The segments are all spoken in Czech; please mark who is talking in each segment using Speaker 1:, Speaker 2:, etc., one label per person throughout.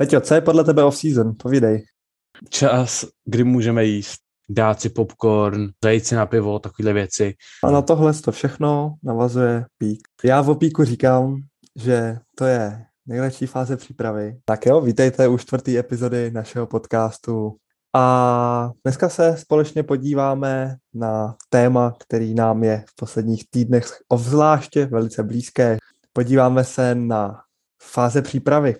Speaker 1: Peťo, co je podle tebe off-season? Povídej.
Speaker 2: Čas, kdy můžeme jíst, dát si popcorn, zajít si na pivo, takovéhle věci.
Speaker 1: A na tohle to všechno navazuje pík. Já v opíku říkám, že to je nejlepší fáze přípravy. Tak jo, vítejte u čtvrtý epizody našeho podcastu. A dneska se společně podíváme na téma, který nám je v posledních týdnech obzvláště velice blízké. Podíváme se na fáze přípravy.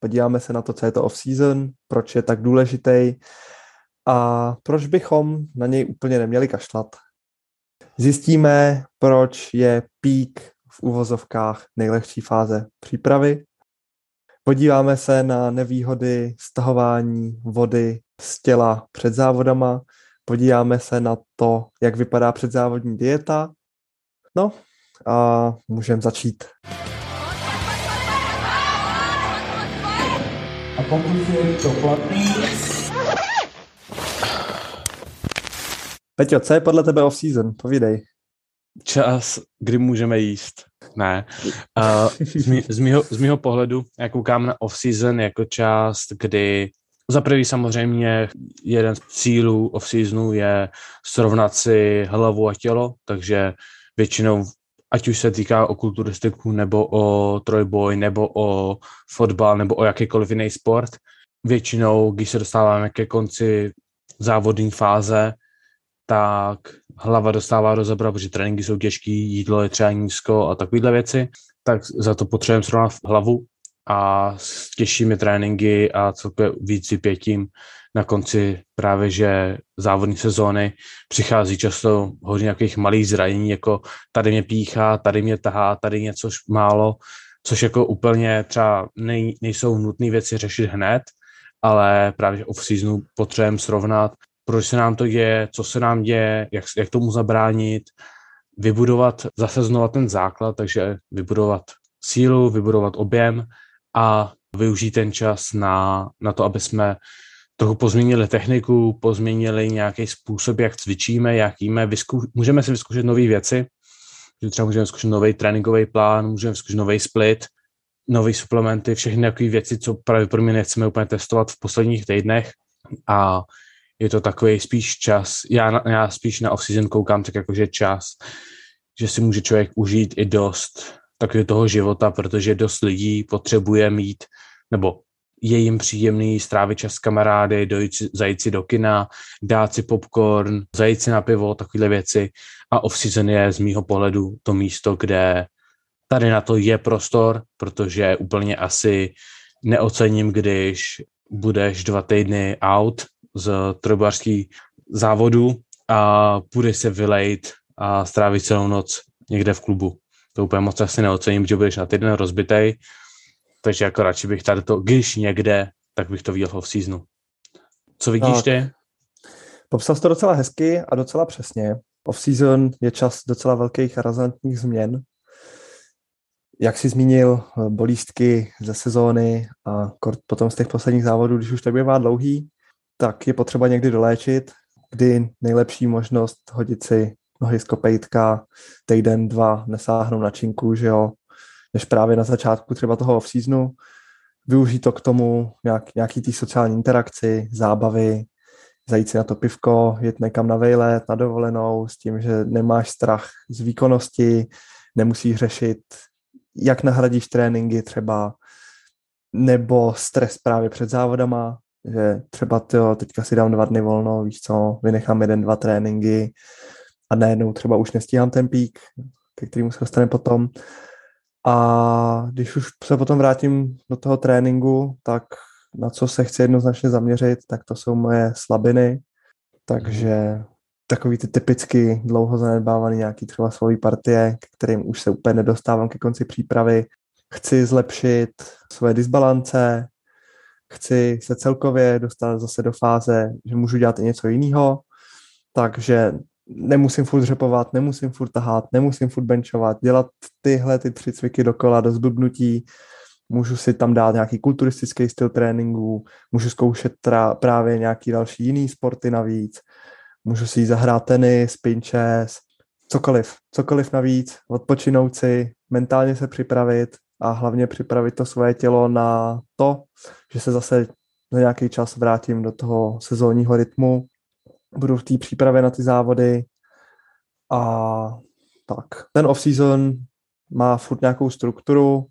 Speaker 1: Podíváme se na to, co je to off-season, proč je tak důležitý a proč bychom na něj úplně neměli kašlat. Zjistíme, proč je pík v uvozovkách nejlehčí fáze přípravy. Podíváme se na nevýhody stahování vody z těla před závodama. Podíváme se na to, jak vypadá předzávodní dieta. No a můžeme začít. Pokud je to platný... Peťo, co je podle tebe off-season? Povídej.
Speaker 2: Čas, kdy můžeme jíst. Ne. Uh, z, mý, z, mýho, z mýho pohledu, jak koukám na off-season jako část, kdy za prvý samozřejmě jeden z cílů off-seasonu je srovnat si hlavu a tělo, takže většinou ať už se týká o kulturistiku, nebo o trojboj, nebo o fotbal, nebo o jakýkoliv jiný sport. Většinou, když se dostáváme ke konci závodní fáze, tak hlava dostává rozebrat, protože tréninky jsou těžký, jídlo je třeba nízko a takovéhle věci, tak za to potřebujeme srovnat hlavu a s těžšími tréninky a celkově víc vypětím. Na konci právě, že závodní sezóny přichází často hodně nějakých malých zranění, jako tady mě píchá, tady mě tahá, tady něco málo, což jako úplně třeba nej, nejsou nutné věci řešit hned, ale právě off-seasonu potřebujeme srovnat, proč se nám to děje, co se nám děje, jak, jak tomu zabránit, vybudovat zase znova ten základ, takže vybudovat sílu, vybudovat objem a využít ten čas na, na to, aby jsme trochu pozměnili techniku, pozměnili nějaký způsob, jak cvičíme, jak jíme, vysku, můžeme si vyzkoušet nové věci, že třeba můžeme zkoušet nový tréninkový plán, můžeme zkoušet nový split, nové suplementy, všechny takové věci, co právě pro mě nechceme úplně testovat v posledních týdnech. A je to takový spíš čas, já, já spíš na off-season koukám tak jakože čas, že si může člověk užít i dost takového toho života, protože dost lidí potřebuje mít, nebo je jim příjemný strávit čas s kamarády, dojít, zajít si do kina, dát si popcorn, zajít si na pivo, takové věci. A off-season je z mýho pohledu to místo, kde tady na to je prostor, protože úplně asi neocením, když budeš dva týdny out z trojbařský závodu a půjdeš se vylejt a strávit celou noc někde v klubu. To úplně moc asi neocením, že budeš na týden rozbitej takže jako radši bych tady to, když někde, tak bych to viděl v off-seasonu. Co vidíš tak. ty?
Speaker 1: Popsal jsi to docela hezky a docela přesně. Off-season je čas docela velkých a razantních změn. Jak jsi zmínil, bolístky ze sezóny a potom z těch posledních závodů, když už to bývá dlouhý, tak je potřeba někdy doléčit, kdy nejlepší možnost hodit si nohy z kopejtka, týden, dva, nesáhnout na činku, že jo, než právě na začátku třeba toho off-seasonu, využít to k tomu nějak, nějaký tý sociální interakci, zábavy, zajít si na to pivko, jet někam na vejlet, na dovolenou, s tím, že nemáš strach z výkonnosti, nemusíš řešit, jak nahradíš tréninky třeba, nebo stres právě před závodama, že třeba tyjo, teďka si dám dva dny volno, víš co, vynechám jeden, dva tréninky a najednou třeba už nestíhám ten pík, ke kterému se dostane potom. A když už se potom vrátím do toho tréninku, tak na co se chci jednoznačně zaměřit, tak to jsou moje slabiny. Takže takový ty typicky dlouho zanedbávaný nějaký třeba svůj partie, k kterým už se úplně nedostávám ke konci přípravy. Chci zlepšit svoje disbalance, chci se celkově dostat zase do fáze, že můžu dělat i něco jiného, takže nemusím furt řepovat, nemusím furt tahat, nemusím furt benchovat, dělat tyhle ty tři cviky dokola do zblbnutí, můžu si tam dát nějaký kulturistický styl tréninku, můžu zkoušet tra- právě nějaký další jiný sporty navíc, můžu si zahrát tenis, pinches, cokoliv, cokoliv navíc, odpočinout si, mentálně se připravit a hlavně připravit to svoje tělo na to, že se zase za nějaký čas vrátím do toho sezónního rytmu, budu v té přípravě na ty závody a tak. Ten off-season má furt nějakou strukturu,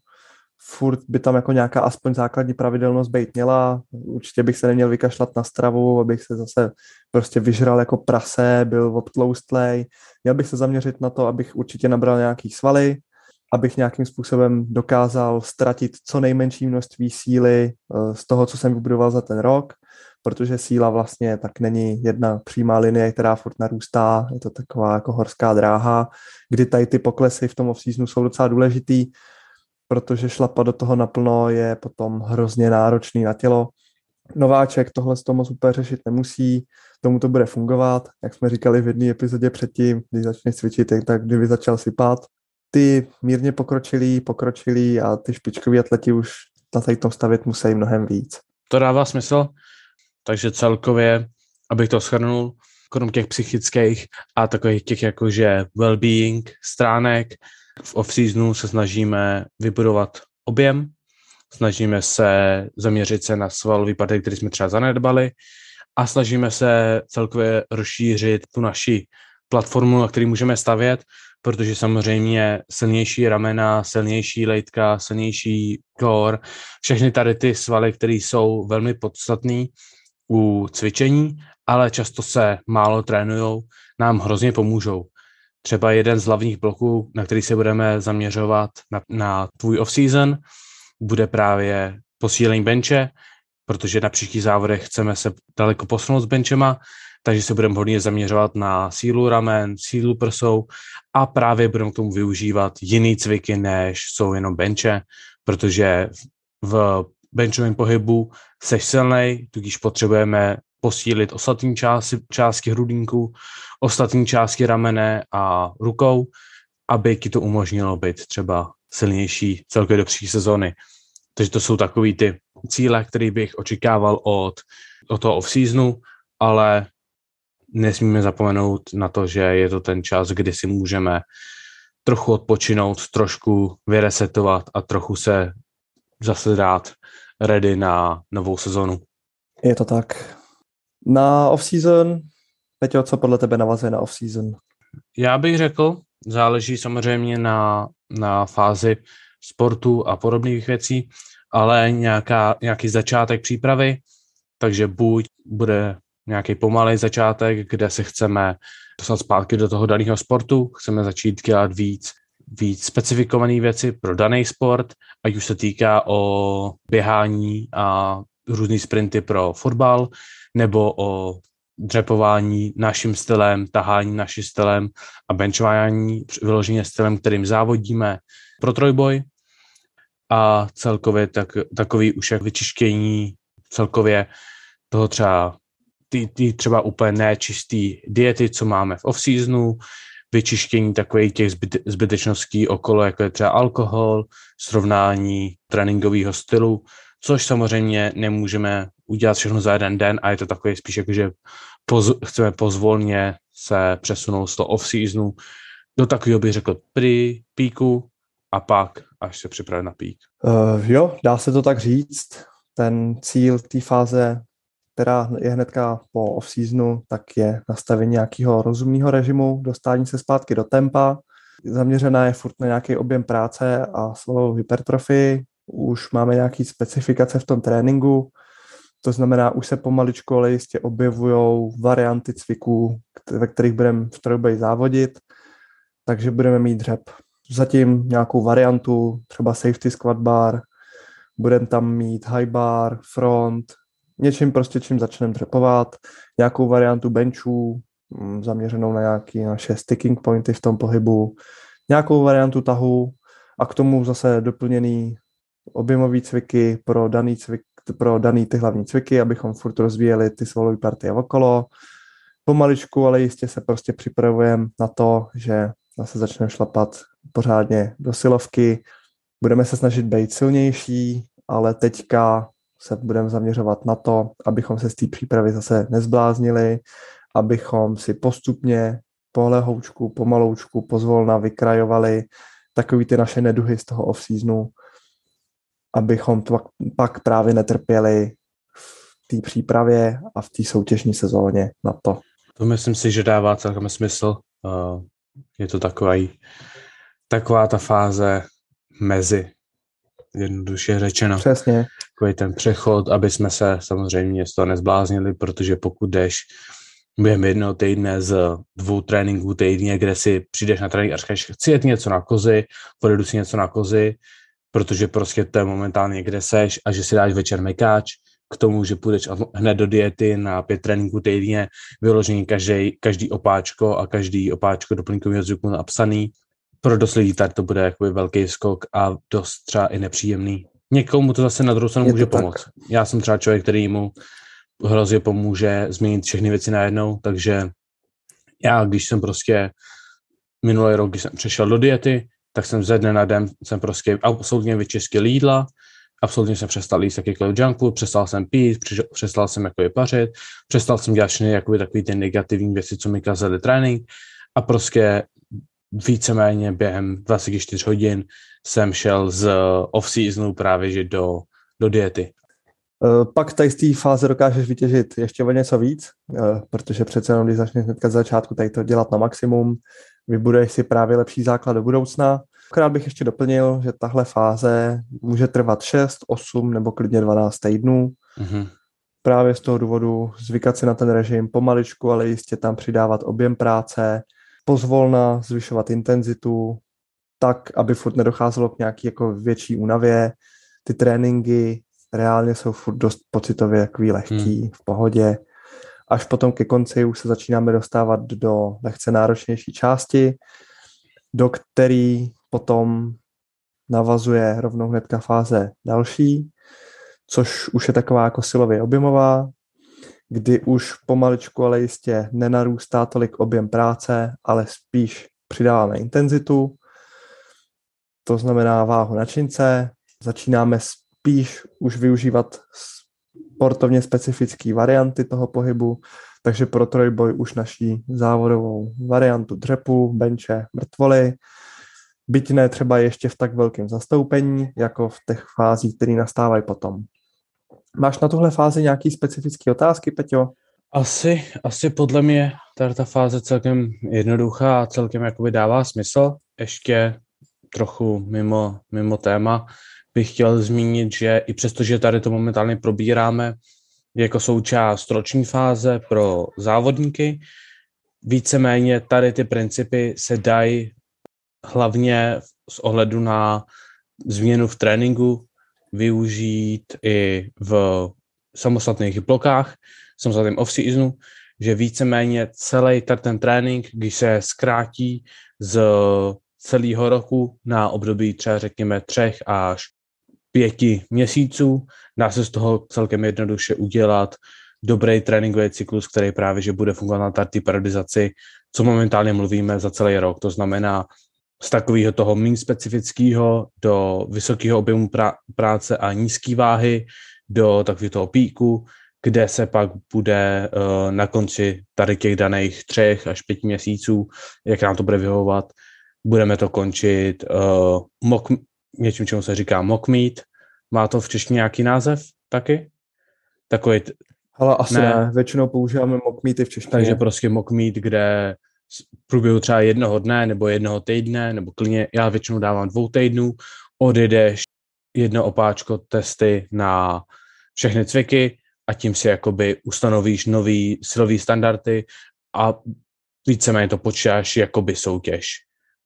Speaker 1: furt by tam jako nějaká aspoň základní pravidelnost být měla. Určitě bych se neměl vykašlat na stravu, abych se zase prostě vyžral jako prase, byl obtloustlej. Měl bych se zaměřit na to, abych určitě nabral nějaký svaly, abych nějakým způsobem dokázal ztratit co nejmenší množství síly eh, z toho, co jsem vybudoval za ten rok, protože síla vlastně tak není jedna přímá linie, která furt narůstá, je to taková jako horská dráha, kdy tady ty poklesy v tom off jsou docela důležitý, protože šlapat do toho naplno je potom hrozně náročný na tělo. Nováček tohle z toho úplně řešit nemusí, tomu to bude fungovat. Jak jsme říkali v jedné epizodě předtím, když začneš cvičit, tak kdyby začal sypat. Ty mírně pokročilí, pokročilí a ty špičkoví atleti už na tady tom stavit musí mnohem víc.
Speaker 2: To dává smysl, takže celkově, abych to shrnul, krom těch psychických a takových těch jakože well-being stránek, v off-seasonu se snažíme vybudovat objem, snažíme se zaměřit se na svalový partie, který jsme třeba zanedbali a snažíme se celkově rozšířit tu naši platformu, na který můžeme stavět, protože samozřejmě silnější ramena, silnější lejtka, silnější core, všechny tady ty svaly, které jsou velmi podstatné u cvičení, ale často se málo trénujou, nám hrozně pomůžou. Třeba jeden z hlavních bloků, na který se budeme zaměřovat na, na tvůj off-season, bude právě posílení benče, protože na příštích závodech chceme se daleko posunout s benchema, takže se budeme hodně zaměřovat na sílu ramen, sílu prsou a právě budeme k tomu využívat jiný cviky, než jsou jenom benče, protože v benchovém pohybu seš silnej, tudíž potřebujeme posílit ostatní části, části hrudníku, ostatní části ramene a rukou, aby ti to umožnilo být třeba silnější celkově do příští sezóny. Takže to jsou takový ty cíle, které bych očekával od, od toho off-seasonu, ale nesmíme zapomenout na to, že je to ten čas, kdy si můžeme trochu odpočinout, trošku vyresetovat a trochu se zase dát ready na novou sezonu.
Speaker 1: Je to tak. Na off-season, Peťo, co podle tebe navazuje na off-season?
Speaker 2: Já bych řekl, záleží samozřejmě na, na fázi sportu a podobných věcí, ale nějaká, nějaký začátek přípravy, takže buď bude nějaký pomalý začátek, kde se chceme dostat zpátky do toho daného sportu, chceme začít dělat víc, víc specifikované věci pro daný sport, ať už se týká o běhání a různý sprinty pro fotbal, nebo o dřepování naším stylem, tahání naším stylem a benchování vyloženě stylem, kterým závodíme pro trojboj. A celkově tak, takový už jak vyčištění celkově toho třeba ty, ty třeba úplně nečistý diety, co máme v off-seasonu, vyčištění takových těch zbyt, zbytečností okolo, jako je třeba alkohol, srovnání tréninkového stylu, což samozřejmě nemůžeme udělat všechno za jeden den a je to takový spíš jako, že poz, chceme pozvolně se přesunout z toho off-seasonu do takového bych řekl pri píku a pak až se připravit na pík.
Speaker 1: Uh, jo, dá se to tak říct. Ten cíl té fáze, která je hnedka po off-seasonu, tak je nastavení nějakého rozumného režimu, dostání se zpátky do tempa. Zaměřená je furt na nějaký objem práce a svou hypertrofii. Už máme nějaké specifikace v tom tréninku, to znamená, už se pomaličku, ale jistě objevují varianty cviků, ve kterých budeme v trojboji závodit, takže budeme mít dřep. Zatím nějakou variantu, třeba safety squat bar, budeme tam mít high bar, front, něčím prostě, čím začneme dřepovat, nějakou variantu benchů, mm, zaměřenou na nějaké naše sticking pointy v tom pohybu, nějakou variantu tahu a k tomu zase doplněný objemový cviky pro daný cvik, pro daný ty hlavní cviky, abychom furt rozvíjeli ty svalové partie okolo. Pomaličku, ale jistě se prostě připravujeme na to, že zase začneme šlapat pořádně do silovky. Budeme se snažit být silnější, ale teďka se budeme zaměřovat na to, abychom se z té přípravy zase nezbláznili, abychom si postupně polehoučku, pomaloučku, pozvolna vykrajovali takový ty naše neduhy z toho off-seasonu abychom to pak právě netrpěli v té přípravě a v té soutěžní sezóně na to.
Speaker 2: To myslím si, že dává celkem smysl. Je to takový, taková ta fáze mezi, jednoduše řečeno.
Speaker 1: Přesně.
Speaker 2: Takový ten přechod, aby jsme se samozřejmě z toho nezbláznili, protože pokud jdeš během jednoho týdne z dvou tréninků týdně, kde si přijdeš na trénink a říkáš, chci jet něco na kozy, pojedu si něco na kozy, protože prostě to je momentálně, kde seš a že si dáš večer mekáč, k tomu, že půjdeš hned do diety na pět tréninků týdně, vyložení každý, každý opáčko a každý opáčko doplňkového zvuku napsaný. Pro dost lidí tady to bude jakoby velký skok a dost třeba i nepříjemný. Někomu to zase na druhou stranu může pomoct. Tak. Já jsem třeba člověk, který mu hrozně pomůže změnit všechny věci najednou, takže já, když jsem prostě minulý rok, když jsem přešel do diety, tak jsem ze dne na den jsem prostě absolutně vyčistil jídla, absolutně jsem přestal jíst jakýkoliv junk food, přestal jsem pít, přestal jsem jako pařit, přestal jsem dělat všechny jakoby takový ty negativní věci, co mi kazali trénink a prostě víceméně během 24 hodin jsem šel z off-seasonu právě že do, do diety.
Speaker 1: Eh, pak tady z té fáze dokážeš vytěžit ještě o něco víc, eh, protože přece jenom, když začneš hnedka z začátku tady to dělat na maximum, vybuduješ si právě lepší základ do budoucna. Akorát bych ještě doplnil, že tahle fáze může trvat 6, 8 nebo klidně 12 týdnů. Mm-hmm. Právě z toho důvodu zvykat si na ten režim pomaličku, ale jistě tam přidávat objem práce, pozvolna zvyšovat intenzitu, tak, aby furt nedocházelo k nějaký jako větší únavě. Ty tréninky reálně jsou furt dost pocitově jaký lehký, hmm. v pohodě. Až potom ke konci už se začínáme dostávat do lehce náročnější části, do který potom navazuje rovnou hnedka fáze další, což už je taková jako silově objemová, kdy už pomaličku, ale jistě nenarůstá tolik objem práce, ale spíš přidáváme intenzitu, to znamená váhu na čince, začínáme spíš už využívat sportovně specifické varianty toho pohybu, takže pro trojboj už naší závodovou variantu dřepu, benče, mrtvoly, byť ne třeba ještě v tak velkém zastoupení, jako v těch fázích, které nastávají potom. Máš na tuhle fázi nějaký specifické otázky, Peťo?
Speaker 2: Asi, asi podle mě tady ta fáze celkem jednoduchá a celkem jakoby dává smysl. Ještě trochu mimo, mimo téma bych chtěl zmínit, že i přesto, že tady to momentálně probíráme jako součást roční fáze pro závodníky, víceméně tady ty principy se dají hlavně s ohledu na změnu v tréninku využít i v samostatných blokách, samostatným off-seasonu, že víceméně celý ten trénink, když se zkrátí z celého roku na období třeba řekněme třech až pěti měsíců, dá se z toho celkem jednoduše udělat dobrý tréninkový cyklus, který právě že bude fungovat na tarty parodizaci, co momentálně mluvíme za celý rok. To znamená z takového toho méně specifického do vysokého objemu práce a nízké váhy do takového toho píku, kde se pak bude uh, na konci tady těch daných třech až pěti měsíců, jak nám to bude vyhovovat, budeme to končit uh, mock, něčím, čemu se říká mock meet. Má to v češtině nějaký název taky? Takový... T...
Speaker 1: Ale asi ne. ne. Většinou používáme mock meety v češtině.
Speaker 2: Takže prostě mock meet, kde v průběhu třeba jednoho dne nebo jednoho týdne, nebo klidně já většinou dávám dvou týdnů, odjedeš jedno opáčko testy na všechny cviky a tím si jakoby ustanovíš nový silový standardy a víceméně to počítáš jakoby soutěž.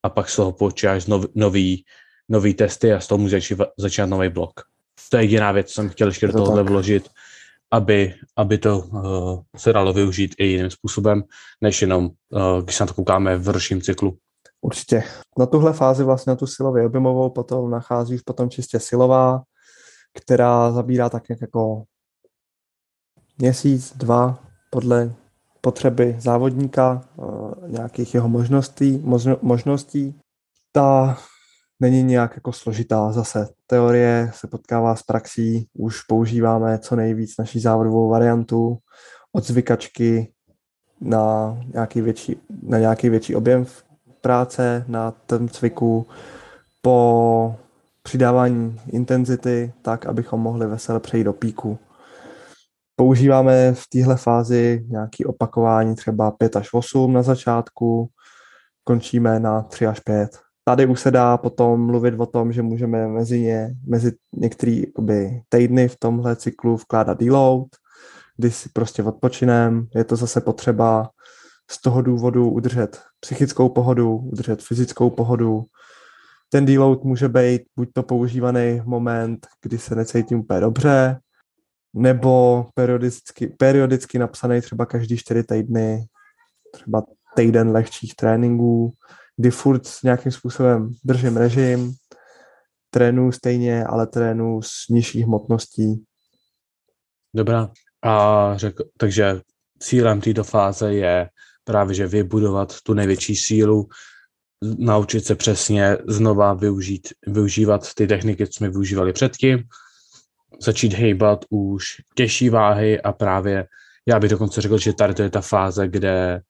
Speaker 2: A pak z toho počítáš nov, nový, nový testy a z toho můžeš začínat nový blok. To je jediná věc, co jsem chtěl ještě do tohohle vložit, aby, aby to uh, se dalo využít i jiným způsobem, než jenom, uh, když se na to koukáme v ročním cyklu.
Speaker 1: Určitě. Na tuhle fázi vlastně na tu silově objemovou potom nachází už potom čistě silová, která zabírá tak jako měsíc, dva, podle potřeby závodníka, uh, nějakých jeho možností, možností. Ta není nějak jako složitá. Zase teorie se potkává s praxí, už používáme co nejvíc naší závodovou variantu od zvykačky na nějaký větší, na nějaký větší objem práce na tom cviku po přidávání intenzity tak, abychom mohli vesele přejít do píku. Používáme v téhle fázi nějaké opakování třeba 5 až 8 na začátku, končíme na 3 až 5. Tady už se dá potom mluvit o tom, že můžeme mezi, ně, mezi některé jakoby, týdny v tomhle cyklu vkládat deload, kdy si prostě odpočinem. Je to zase potřeba z toho důvodu udržet psychickou pohodu, udržet fyzickou pohodu. Ten deload může být buď to používaný v moment, kdy se necítím úplně dobře, nebo periodicky, periodicky napsaný třeba každý čtyři týdny, třeba týden lehčích tréninků, kdy furt nějakým způsobem držím režim, trénu stejně, ale trénu s nižší hmotností.
Speaker 2: Dobrá. A řekl, takže cílem této fáze je právě, že vybudovat tu největší sílu, naučit se přesně znova využít, využívat ty techniky, co jsme využívali předtím, začít hejbat už těžší váhy a právě já bych dokonce řekl, že tady to je ta fáze, kde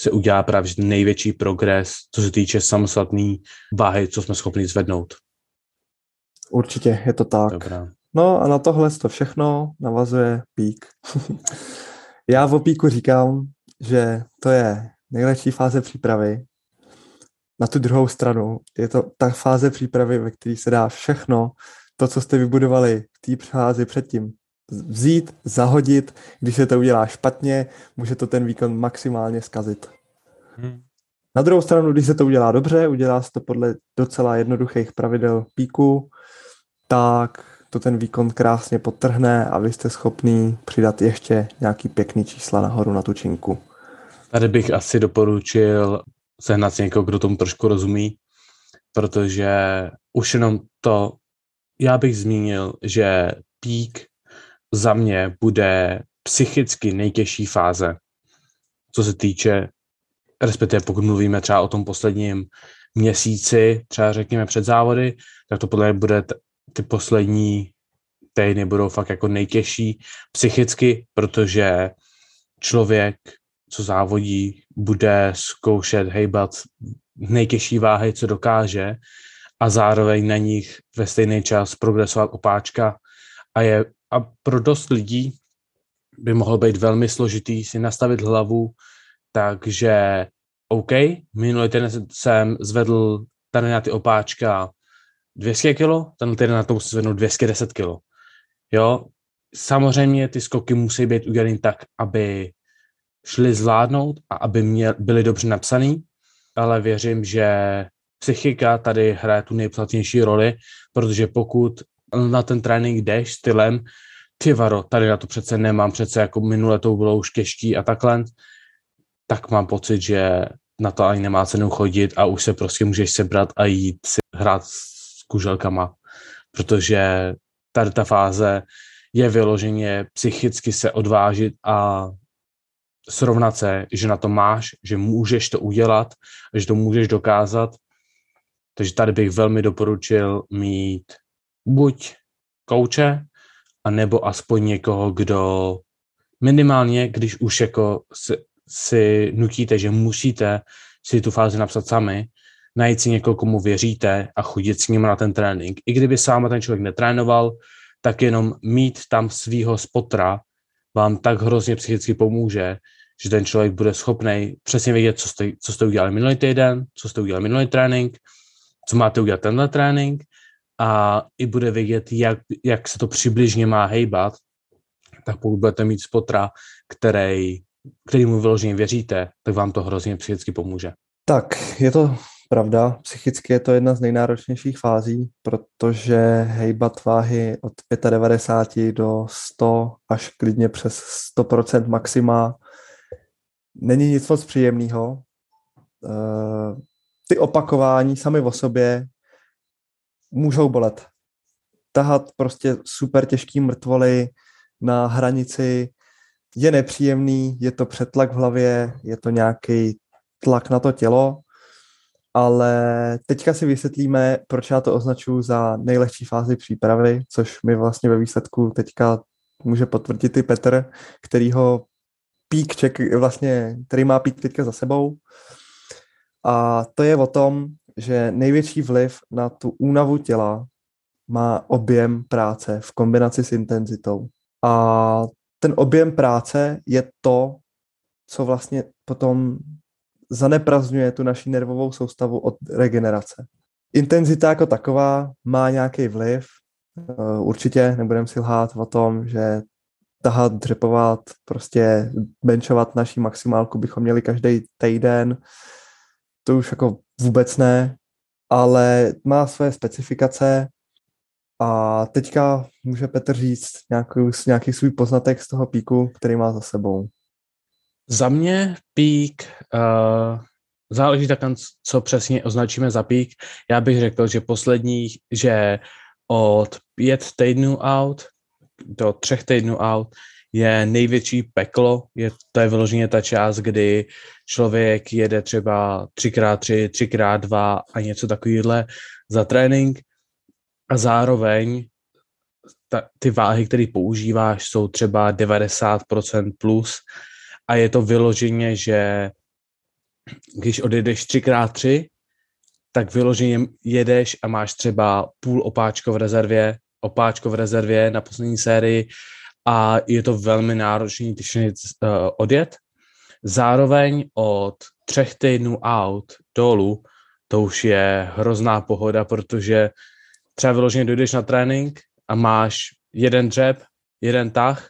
Speaker 2: se udělá právě největší progres, co se týče samostatné váhy, co jsme schopni zvednout.
Speaker 1: Určitě, je to tak. Dobrá. No a na tohle to všechno navazuje pík. já v píku říkám, že to je nejlepší fáze přípravy. Na tu druhou stranu je to ta fáze přípravy, ve které se dá všechno, to, co jste vybudovali v té fázi předtím, vzít, zahodit, když se to udělá špatně, může to ten výkon maximálně zkazit. Hmm. Na druhou stranu, když se to udělá dobře, udělá se to podle docela jednoduchých pravidel píku, tak to ten výkon krásně potrhne a vy jste schopný přidat ještě nějaký pěkný čísla nahoru na tu činku.
Speaker 2: Tady bych asi doporučil sehnat si někoho, kdo tomu trošku rozumí, protože už jenom to, já bych zmínil, že pík za mě bude psychicky nejtěžší fáze, co se týče, respektive pokud mluvíme třeba o tom posledním měsíci, třeba řekněme před závody, tak to podle mě bude t- ty poslední týdny budou fakt jako nejtěžší psychicky, protože člověk co závodí, bude zkoušet hejbat nejtěžší váhy, co dokáže a zároveň na nich ve stejný čas progresovat opáčka a je a pro dost lidí by mohlo být velmi složitý si nastavit hlavu, takže OK, minulý týden jsem zvedl tady na ty opáčka 200 kg, ten týden na to musím zvednout 210 kg. Jo, samozřejmě ty skoky musí být udělané tak, aby šli zvládnout a aby mě byly dobře napsaný, ale věřím, že psychika tady hraje tu nejpodstatnější roli, protože pokud na ten trénink jdeš stylem, ty varo, tady na to přece nemám, přece jako minule to bylo už těžký a takhle, tak mám pocit, že na to ani nemá cenu chodit a už se prostě můžeš sebrat a jít si hrát s kuželkama, protože tady ta fáze je vyloženě psychicky se odvážit a srovnat se, že na to máš, že můžeš to udělat, že to můžeš dokázat. Takže tady bych velmi doporučil mít buď kouče, a nebo aspoň někoho, kdo minimálně, když už jako si, si nutíte, že musíte si tu fázi napsat sami, najít si někoho, komu věříte a chodit s ním na ten trénink. I kdyby sám ten člověk netrénoval, tak jenom mít tam svýho spotra vám tak hrozně psychicky pomůže, že ten člověk bude schopný přesně vědět, co jste, co jste udělali minulý týden, co jste udělali minulý trénink, co máte udělat tenhle trénink a i bude vědět, jak, jak se to přibližně má hejbat, tak pokud budete mít spotra, který, který mu vyloženě věříte, tak vám to hrozně psychicky pomůže.
Speaker 1: Tak, je to pravda. Psychicky je to jedna z nejnáročnějších fází, protože hejbat váhy od 95 do 100 až klidně přes 100% maxima není nic moc příjemného. Eh, ty opakování sami o sobě můžou bolet. Tahat prostě super těžký mrtvoly na hranici je nepříjemný, je to přetlak v hlavě, je to nějaký tlak na to tělo, ale teďka si vysvětlíme, proč já to označuji za nejlehčí fázi přípravy, což mi vlastně ve výsledku teďka může potvrdit i Petr, kterýho pík ček, vlastně, který má pík teďka za sebou. A to je o tom, že největší vliv na tu únavu těla má objem práce v kombinaci s intenzitou. A ten objem práce je to, co vlastně potom zaneprazňuje tu naší nervovou soustavu od regenerace. Intenzita jako taková má nějaký vliv. Eh, určitě nebudeme si lhát o tom, že tahat, dřepovat, prostě benchovat naší maximálku bychom měli každý týden. To už jako vůbec ne, ale má své specifikace a teďka může Petr říct nějaký, nějaký svůj poznatek z toho píku, který má za sebou.
Speaker 2: Za mě pík, uh, záleží tak, co přesně označíme za pík. Já bych řekl, že posledních, že od pět týdnů out do třech týdnů out je největší peklo. Je, to je vyloženě ta část, kdy člověk jede třeba 3x3, 3x2 a něco takovýhle za trénink a zároveň ta, ty váhy, které používáš, jsou třeba 90% plus a je to vyloženě, že když odjedeš 3x3, tak vyloženě jedeš a máš třeba půl opáčko v rezervě, opáčko v rezervě na poslední sérii a je to velmi náročný tyčnit uh, odjet. Zároveň od třech týdnů out dolů to už je hrozná pohoda, protože třeba vyloženě dojdeš na trénink a máš jeden dřep, jeden tah,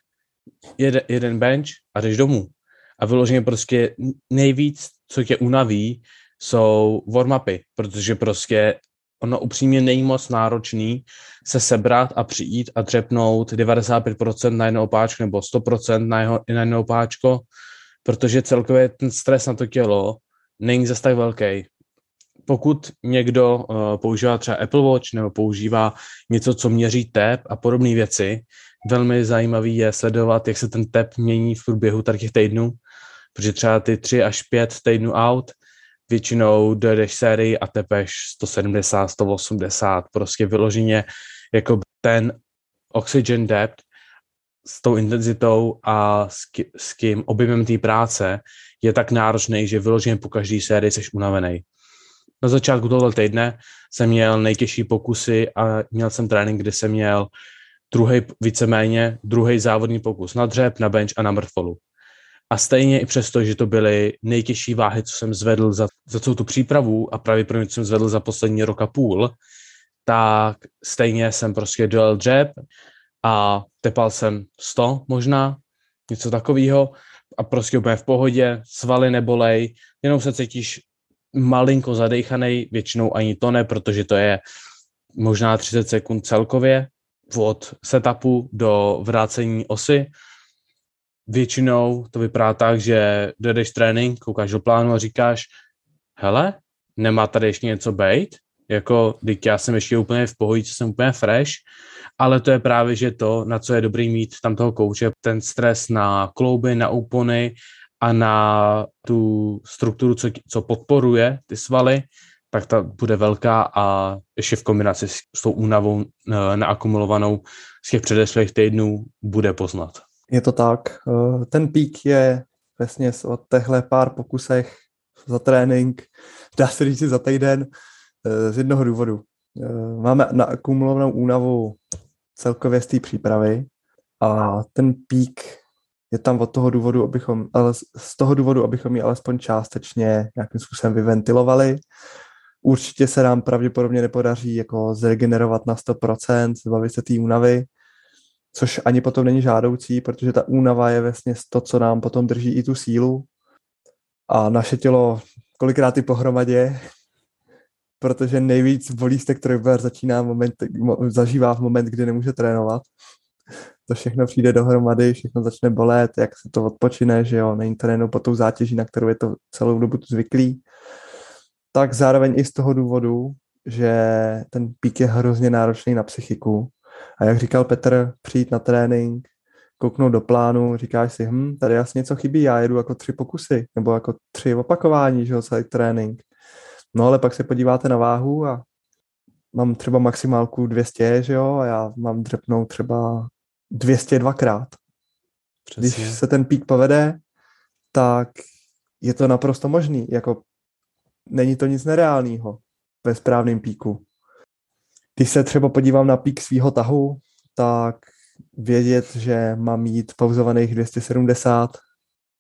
Speaker 2: jeden, jeden bench a jdeš domů. A vyloženě prostě nejvíc, co tě unaví, jsou warm-upy, protože prostě ono upřímně není moc náročný se sebrat a přijít a dřepnout 95% na jedno opáčko nebo 100% na, jeho, na jedno opáčko, protože celkově ten stres na to tělo není zase tak velký. Pokud někdo uh, používá třeba Apple Watch nebo používá něco, co měří tep a podobné věci, velmi zajímavý je sledovat, jak se ten tep mění v průběhu těch týdnů, protože třeba ty 3 až 5 týdnů out většinou dojedeš sérii a tepeš 170, 180, prostě vyloženě jako ten oxygen depth s tou intenzitou a s, ký, s tím objemem té práce je tak náročný, že vyloženě po každý sérii jsi unavený. Na začátku tohle týdne jsem měl nejtěžší pokusy a měl jsem trénink, kde jsem měl druhý, víceméně druhý závodní pokus na dřep, na bench a na mrtvolu. A stejně i přesto, že to byly nejtěžší váhy, co jsem zvedl za, za celou tu přípravu a právě pro jsem zvedl za poslední rok a půl, tak stejně jsem prostě dojel dřep a tepal jsem 100 možná, něco takového a prostě úplně v pohodě, svaly nebolej, jenom se cítíš malinko zadejchaný, většinou ani to ne, protože to je možná 30 sekund celkově od setupu do vrácení osy většinou to vypadá tak, že dojdeš trénink, koukáš do plánu a říkáš, hele, nemá tady ještě něco být, jako, teď já jsem ještě úplně v pohodě, jsem úplně fresh, ale to je právě, že to, na co je dobrý mít tam toho kouče, ten stres na klouby, na úpony a na tu strukturu, co, co podporuje ty svaly, tak ta bude velká a ještě v kombinaci s, s tou únavou eh, naakumulovanou z těch předešlých týdnů bude poznat.
Speaker 1: Je to tak. Eh, ten pík je vlastně o těchto pár pokusech za trénink, dá se říct za týden, eh, z jednoho důvodu. Eh, máme na akumulovanou únavu celkově z té přípravy a ten pík je tam od toho důvodu, abychom, ale z toho důvodu, abychom ji alespoň částečně nějakým způsobem vyventilovali. Určitě se nám pravděpodobně nepodaří jako zregenerovat na 100%, zbavit se té únavy, což ani potom není žádoucí, protože ta únava je vlastně to, co nám potom drží i tu sílu a naše tělo kolikrát i pohromadě, protože nejvíc bolí se trojber začíná moment, zažívá v moment, kdy nemůže trénovat. To všechno přijde dohromady, všechno začne bolet, jak se to odpočine, že jo, není jenom po tou zátěží, na kterou je to celou dobu zvyklý. Tak zároveň i z toho důvodu, že ten pík je hrozně náročný na psychiku, a jak říkal Petr, přijít na trénink, kouknout do plánu, říkáš si, hm, tady asi něco chybí, já jedu jako tři pokusy, nebo jako tři opakování, že jo, celý trénink. No ale pak se podíváte na váhu a mám třeba maximálku 200, že jo, a já mám dřepnout třeba 200 dvakrát. Přesně. Když se ten pík povede, tak je to naprosto možný, jako není to nic nereálného ve správném píku Když se třeba podívám na pík svého tahu, tak vědět, že mám mít pauzovaných 270,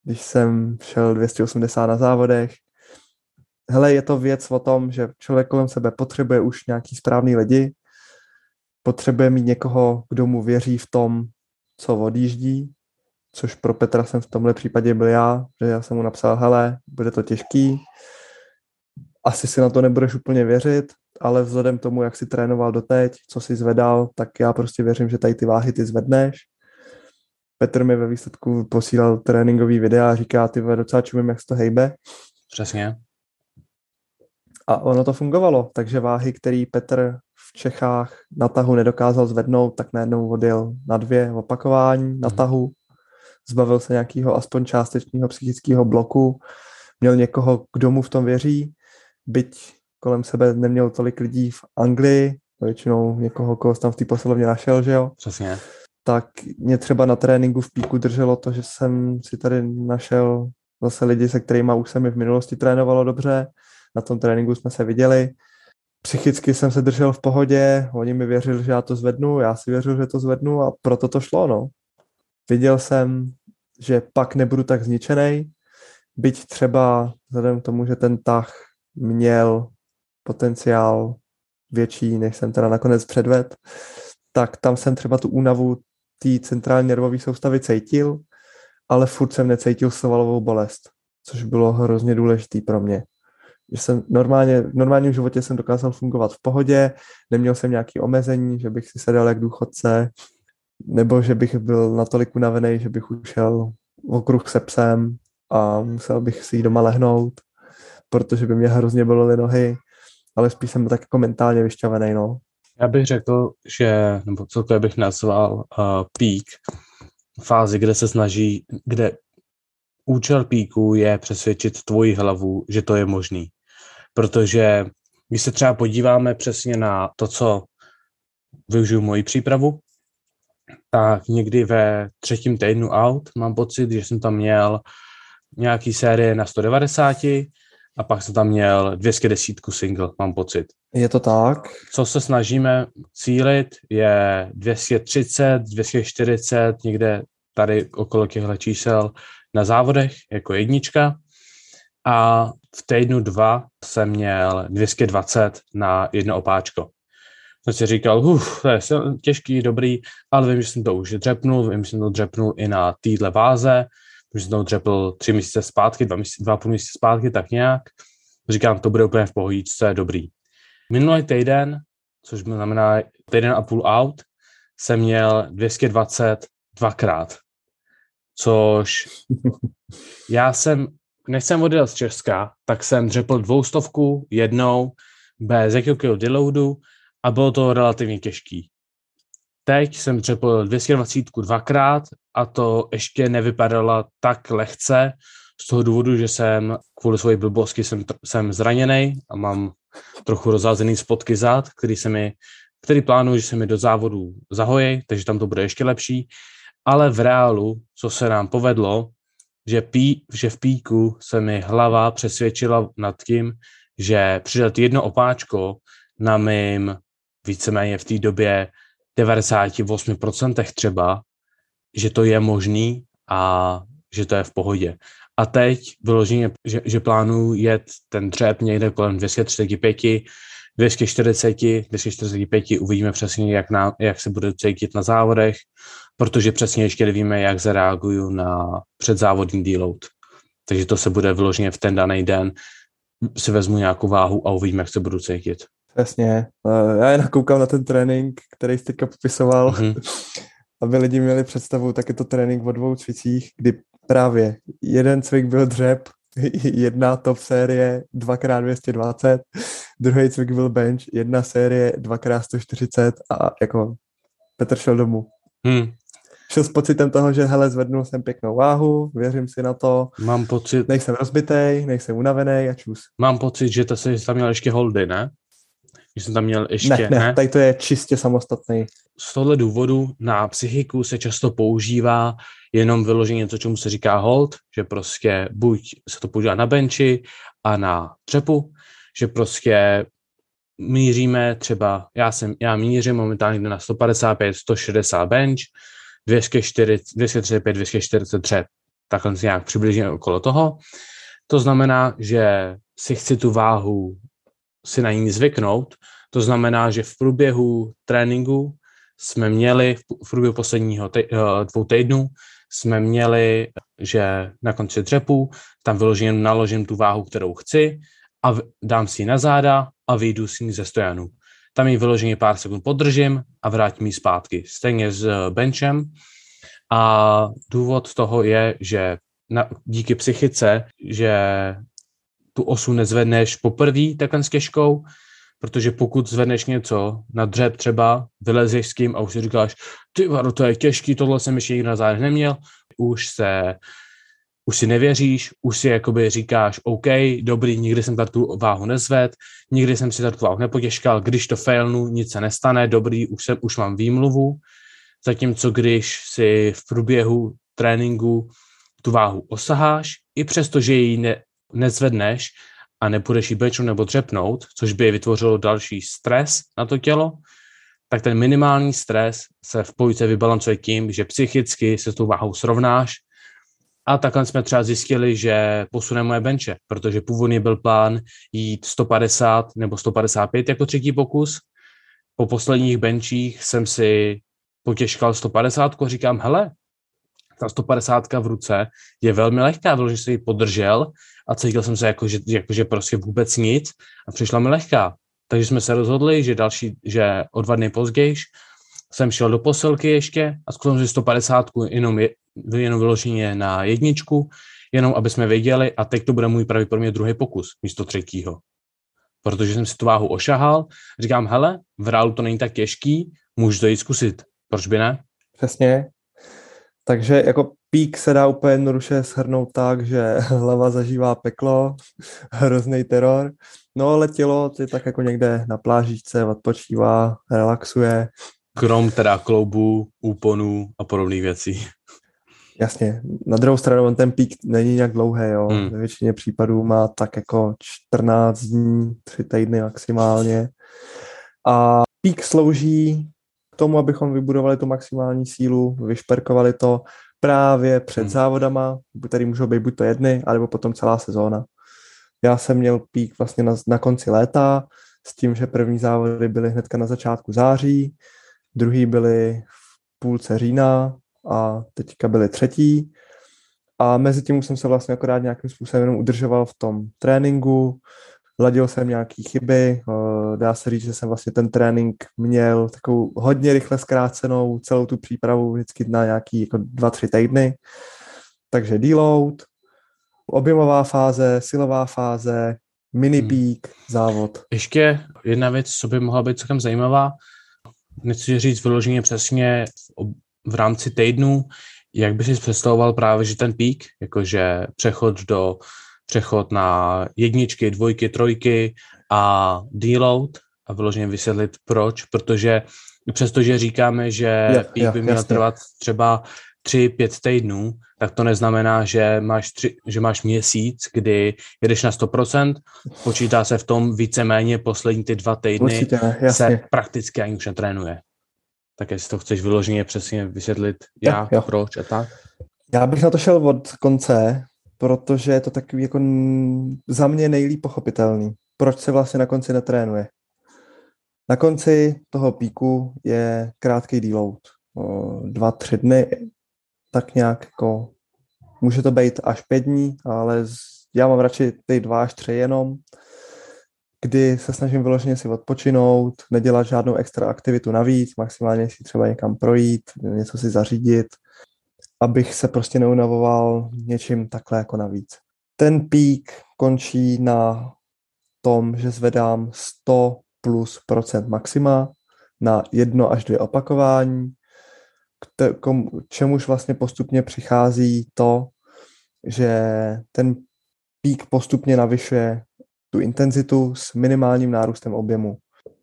Speaker 1: když jsem šel 280 na závodech. Hele, je to věc o tom, že člověk kolem sebe potřebuje už nějaký správný lidi, potřebuje mít někoho, kdo mu věří v tom, co odjíždí, což pro Petra jsem v tomhle případě byl já, že já jsem mu napsal, hele, bude to těžký, asi si na to nebudeš úplně věřit, ale vzhledem tomu, jak si trénoval doteď, co si zvedal, tak já prostě věřím, že tady ty váhy ty zvedneš. Petr mi ve výsledku posílal tréninkový videa a říká, ty docela čumím, jak se to hejbe.
Speaker 2: Přesně.
Speaker 1: A ono to fungovalo, takže váhy, který Petr v Čechách na tahu nedokázal zvednout, tak najednou odjel na dvě opakování na mhm. tahu, zbavil se nějakého aspoň částečného psychického bloku, měl někoho, kdo mu v tom věří, byť kolem sebe neměl tolik lidí v Anglii, většinou někoho, koho tam v té posilovně našel, že jo?
Speaker 2: Přesně.
Speaker 1: Tak mě třeba na tréninku v píku drželo to, že jsem si tady našel zase lidi, se kterými už se mi v minulosti trénovalo dobře, na tom tréninku jsme se viděli. Psychicky jsem se držel v pohodě, oni mi věřili, že já to zvednu, já si věřil, že to zvednu a proto to šlo, no. Viděl jsem, že pak nebudu tak zničený, byť třeba vzhledem k tomu, že ten tah měl potenciál větší, než jsem teda nakonec předved, tak tam jsem třeba tu únavu té centrální nervové soustavy cítil, ale furt jsem necítil svalovou bolest, což bylo hrozně důležité pro mě. Že jsem normálně, v normálním životě jsem dokázal fungovat v pohodě, neměl jsem nějaké omezení, že bych si sedal jak důchodce, nebo že bych byl natolik unavený, že bych ušel okruh se psem a musel bych si jít doma lehnout, protože by mě hrozně bolely nohy ale spíš jsem tak jako mentálně vyšťavený, no.
Speaker 2: Já bych řekl, že, nebo co to bych nazval uh, peak, fázi, kde se snaží, kde účel píku je přesvědčit tvoji hlavu, že to je možný. Protože když se třeba podíváme přesně na to, co využiju moji přípravu, tak někdy ve třetím týdnu out mám pocit, že jsem tam měl nějaký série na 190, a pak jsem tam měl 210 single, mám pocit.
Speaker 1: Je to tak?
Speaker 2: Co se snažíme cílit je 230, 240, někde tady okolo těchto čísel na závodech jako jednička a v týdnu dva jsem měl 220 na jedno opáčko. Jsem si říkal, uf, to je těžký, dobrý, ale vím, že jsem to už dřepnul, vím, že jsem to dřepnul i na téhle váze, už jsem to dřepl tři měsíce zpátky, dva, měsíce, dva půl měsíce zpátky, tak nějak. Říkám, to bude úplně v pohodičce, je dobrý. Minulý týden, což znamená týden a půl out, jsem měl 220 dvakrát. Což já jsem, než jsem odjel z Česka, tak jsem dřepl dvoustovku jednou bez jakéhokoliv deloadu a bylo to relativně těžký. Teď jsem dřepl 220 dvakrát a to ještě nevypadalo tak lehce, z toho důvodu, že jsem kvůli své blbosti jsem, jsem zraněný a mám trochu rozházený spotky zad, který, se mi, který plánuju, že se mi do závodu zahojí, takže tam to bude ještě lepší. Ale v reálu, co se nám povedlo, že, pí, že v píku se mi hlava přesvědčila nad tím, že přidat jedno opáčko na mým víceméně v té době 98% třeba, že to je možný a že to je v pohodě. A teď vyloženě, že, že plánuju jet ten dřep někde kolem 235, 240, 245, uvidíme přesně, jak, na, jak se bude cítit na závodech, protože přesně ještě nevíme, jak zareaguju na předzávodní deload. Takže to se bude vyloženě v ten daný den, si vezmu nějakou váhu a uvidíme, jak se budu cítit.
Speaker 1: Přesně. Já jen koukám na ten trénink, který jsi teďka popisoval, mm-hmm. aby lidi měli představu, tak je to trénink o dvou cvicích, kdy právě jeden cvik byl dřep, jedna top série 2x220, druhý cvik byl bench, jedna série 2x140 a jako Petr šel domů. Hmm. Šel s pocitem toho, že hele, zvednul jsem pěknou váhu, věřím si na to.
Speaker 2: Mám pocit...
Speaker 1: Nejsem rozbitej, nejsem unavený a čus.
Speaker 2: Mám pocit, že to se tam měl ještě holdy, ne? Že jsem tam měl ještě...
Speaker 1: Ne, ne, ne? tady to je čistě samostatný.
Speaker 2: Z tohle důvodu na psychiku se často používá jenom vyloženě něco, čemu se říká hold, že prostě buď se to používá na benči a na třepu, že prostě míříme třeba, já jsem, já mířím momentálně na 155, 160 bench, 240, 235, 243, takhle nějak přibližně okolo toho. To znamená, že si chci tu váhu si na ní zvyknout, to znamená, že v průběhu tréninku jsme měli, v průběhu posledního te, eh, dvou týdnů, jsme měli, že na konci dřepu tam vyloženě naložím tu váhu, kterou chci a dám si ji na záda a vyjdu si ji ze stojanu. Tam ji vyloženě pár sekund podržím a vrátím ji zpátky. Stejně s eh, benchem. A důvod toho je, že na, díky psychice, že tu osu nezvedneš poprvé takhle s těžkou, protože pokud zvedneš něco na dřep třeba, vylezeš s tím a už si říkáš, ty varo, to je těžký, tohle jsem ještě nikdy na zádech neměl, už se už si nevěříš, už si jakoby říkáš, OK, dobrý, nikdy jsem tady tu váhu nezved, nikdy jsem si tady tu váhu nepotěžkal, když to failnu, nic se nestane, dobrý, už, jsem, už mám výmluvu, zatímco když si v průběhu tréninku tu váhu osaháš, i přesto, že ji ne, nezvedneš a nepůjdeš ji bečnout nebo dřepnout, což by vytvořilo další stres na to tělo, tak ten minimální stres se v pojice vybalancuje tím, že psychicky se s tou váhou srovnáš a takhle jsme třeba zjistili, že posuneme moje benče, protože původně byl plán jít 150 nebo 155 jako třetí pokus. Po posledních benčích jsem si potěžkal 150 a říkám, hele, ta 150 v ruce je velmi lehká, vyloženě si ji podržel a cítil jsem se jako že, jako, že prostě vůbec nic a přišla mi lehká. Takže jsme se rozhodli, že další, že o dva dny později jsem šel do posilky ještě a zkusil si 150 jenom, je, jenom vyloženě na jedničku, jenom aby jsme věděli a teď to bude můj pravděpodobně druhý pokus místo třetího. Protože jsem si tu váhu ošahal, říkám, hele, v reálu to není tak těžký, můžu to jít zkusit. Proč by ne?
Speaker 1: Přesně. Takže jako pík se dá úplně jednoduše shrnout tak, že hlava zažívá peklo, hrozný teror, no ale tělo je tak jako někde na plážičce, odpočívá, relaxuje.
Speaker 2: Krom teda kloubů, úponů a podobných věcí.
Speaker 1: Jasně. Na druhou stranu on ten pík není nějak dlouhý, jo. Hmm. Ve většině případů má tak jako 14 dní, 3 týdny maximálně. A pík slouží tomu, abychom vybudovali tu maximální sílu, vyšperkovali to právě před hmm. závodama, který můžou být buď to jedny, anebo potom celá sezóna. Já jsem měl pík vlastně na, na konci léta, s tím, že první závody byly hnedka na začátku září, druhý byly v půlce října a teďka byly třetí. A mezi tím jsem se vlastně akorát nějakým způsobem jenom udržoval v tom tréninku, ladil jsem nějaký chyby, eh, dá se říct, že jsem vlastně ten trénink měl takovou hodně rychle zkrácenou celou tu přípravu vždycky na nějaký jako dva, tři týdny. Takže deload, objemová fáze, silová fáze, mini hmm. peak, hmm. závod.
Speaker 2: Ještě jedna věc, co by mohla být celkem zajímavá, nechci říct vyloženě přesně v rámci týdnu, jak by si představoval právě, že ten pík, jakože přechod do přechod na jedničky, dvojky, trojky a deload a vyloženě vysvětlit proč, protože přestože říkáme, že pík yeah, by měl trvat třeba tři, pět týdnů, tak to neznamená, že máš, tři, že máš měsíc, kdy jedeš na 100%, počítá se v tom víceméně poslední ty dva týdny Určitě, se prakticky ani už netrénuje. Tak jestli to chceš vyloženě přesně vysvětlit, jak, jo. proč a tak.
Speaker 1: Já bych na to šel od konce, protože je to takový jako za mě nejlíp pochopitelný. Proč se vlastně na konci netrénuje? Na konci toho píku je krátký deload. Dva, tři dny, tak nějak jako může to být až pět dní, ale já mám radši ty dva až tři jenom, kdy se snažím vyloženě si odpočinout, nedělat žádnou extra aktivitu navíc, maximálně si třeba někam projít, něco si zařídit, abych se prostě neunavoval něčím takhle jako navíc. Ten pík končí na tom, že zvedám 100 plus procent maxima na jedno až dvě opakování, k čemuž vlastně postupně přichází to, že ten pík postupně navyšuje tu intenzitu s minimálním nárůstem objemu.